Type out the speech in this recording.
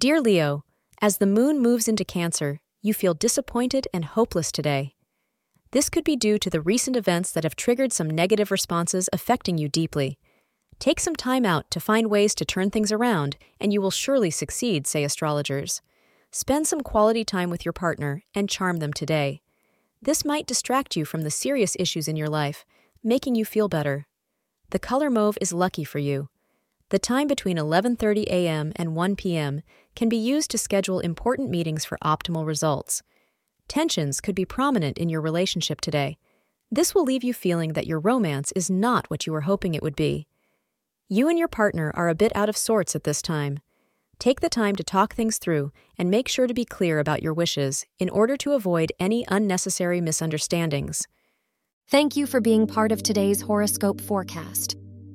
Dear Leo, as the moon moves into Cancer, you feel disappointed and hopeless today. This could be due to the recent events that have triggered some negative responses affecting you deeply. Take some time out to find ways to turn things around, and you will surely succeed, say astrologers. Spend some quality time with your partner and charm them today. This might distract you from the serious issues in your life, making you feel better. The color mauve is lucky for you. The time between 11:30 a.m. and 1 p.m. can be used to schedule important meetings for optimal results. Tensions could be prominent in your relationship today. This will leave you feeling that your romance is not what you were hoping it would be. You and your partner are a bit out of sorts at this time. Take the time to talk things through and make sure to be clear about your wishes in order to avoid any unnecessary misunderstandings. Thank you for being part of today's horoscope forecast.